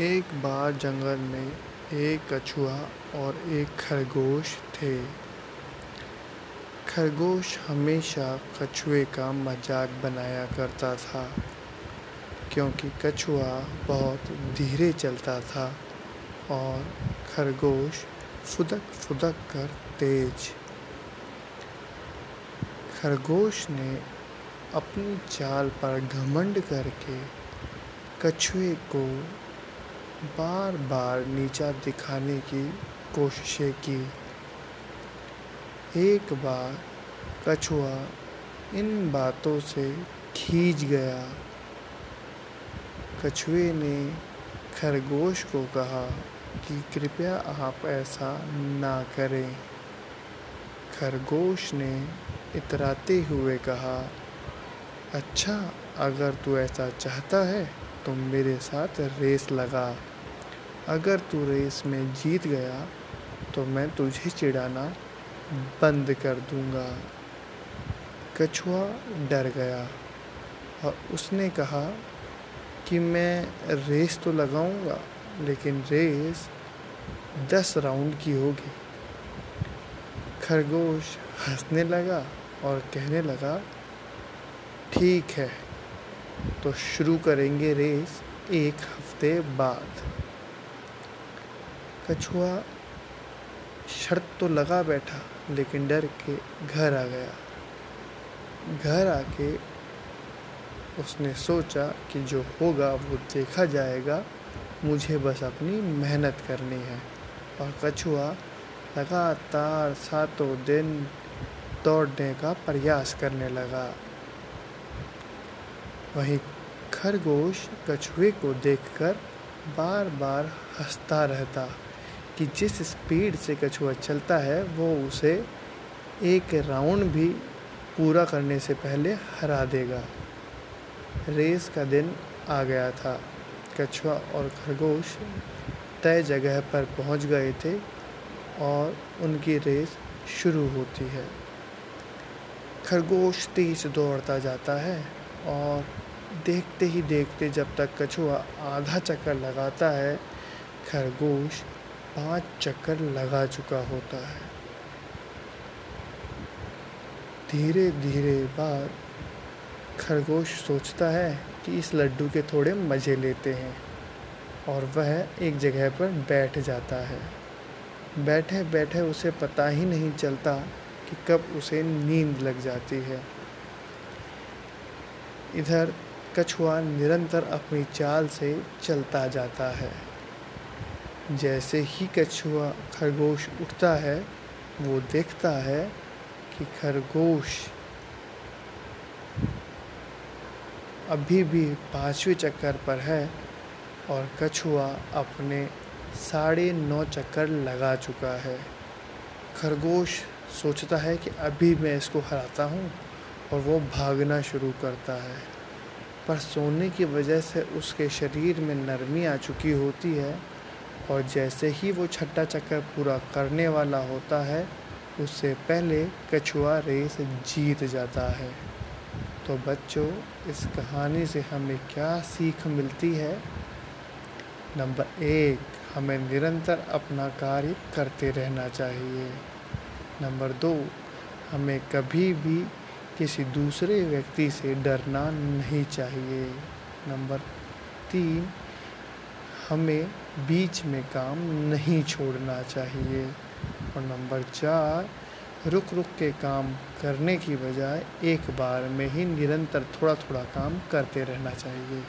एक बार जंगल में एक कछुआ और एक खरगोश थे। खरगोश हमेशा कछुए का मज़ाक बनाया करता था, क्योंकि कछुआ बहुत धीरे चलता था और खरगोश फुदक फुदक कर तेज। खरगोश ने अपनी चाल पर घमंड करके कछुए को बार बार नीचा दिखाने की कोशिशें की। एक बार कछुआ इन बातों से खींच गया। कछुए ने खरगोश को कहा कि कृपया आप ऐसा ना करें। खरगोश ने इतराते हुए कहा अच्छा अगर तू ऐसा चाहता है तो मेरे साथ रेस लगा। अगर तू रेस में जीत गया तो मैं तुझे चिढ़ाना बंद कर दूँगा। कछुआ डर गया और उसने कहा कि मैं रेस तो लगाऊँगा, लेकिन रेस दस राउंड की होगी। खरगोश हंसने लगा और कहने लगा, ठीक है तो शुरू करेंगे रेस एक हफ़्ते बाद। कछुआ शर्त तो लगा बैठा, लेकिन डर के घर आ गया। घर आके उसने सोचा कि जो होगा, वो देखा जाएगा। मुझे बस अपनी मेहनत करनी है। और कछुआ लगातार सातों दिन दौड़ने का प्रयास करने लगा। वहीं खरगोश कछुए को देखकर बार बार हंसता रहता। कि जिस स्पीड से कछुआ चलता है, वो उसे एक राउंड भी पूरा करने से पहले हरा देगा। रेस का दिन आ गया था। कछुआ और खरगोश तय जगह पर पहुँच गए थे और उनकी रेस शुरू होती है। खरगोश तेज दौड़ता जाता है और देखते ही देखते जब तक कछुआ आधा चक्कर लगाता है, खरगोश पाँच चक्कर लगा चुका होता है। धीरे धीरे बाद खरगोश सोचता है कि इस लड्डू के थोड़े मज़े लेते हैं और वह एक जगह पर बैठ जाता है। बैठे बैठे उसे पता ही नहीं चलता कि कब उसे नींद लग जाती है। इधर कछुआ निरंतर अपनी चाल से चलता जाता है। जैसे ही कछुआ खरगोश उठता है, वो देखता है कि खरगोश अभी भी पाँचवें चक्कर पर है और कछुआ अपने साढ़े नौ चक्कर लगा चुका है। खरगोश सोचता है कि अभी मैं इसको हराता हूँ और वो भागना शुरू करता है। पर सोने की वजह से उसके शरीर में नरमी आ चुकी होती है और जैसे ही वो छठा चक्कर पूरा करने वाला होता है, उससे पहले कछुआ रेस जीत जाता है। तो बच्चों, इस कहानी से हमें क्या सीख मिलती है? नंबर एक, हमें निरंतर अपना कार्य करते रहना चाहिए। नंबर दो, हमें कभी भी किसी दूसरे व्यक्ति से डरना नहीं चाहिए। नंबर तीन हमें बीच में काम नहीं छोड़ना चाहिए। और नंबर चार, रुक रुक के काम करने की बजाय एक बार में ही निरंतर थोड़ा थोड़ा काम करते रहना चाहिए।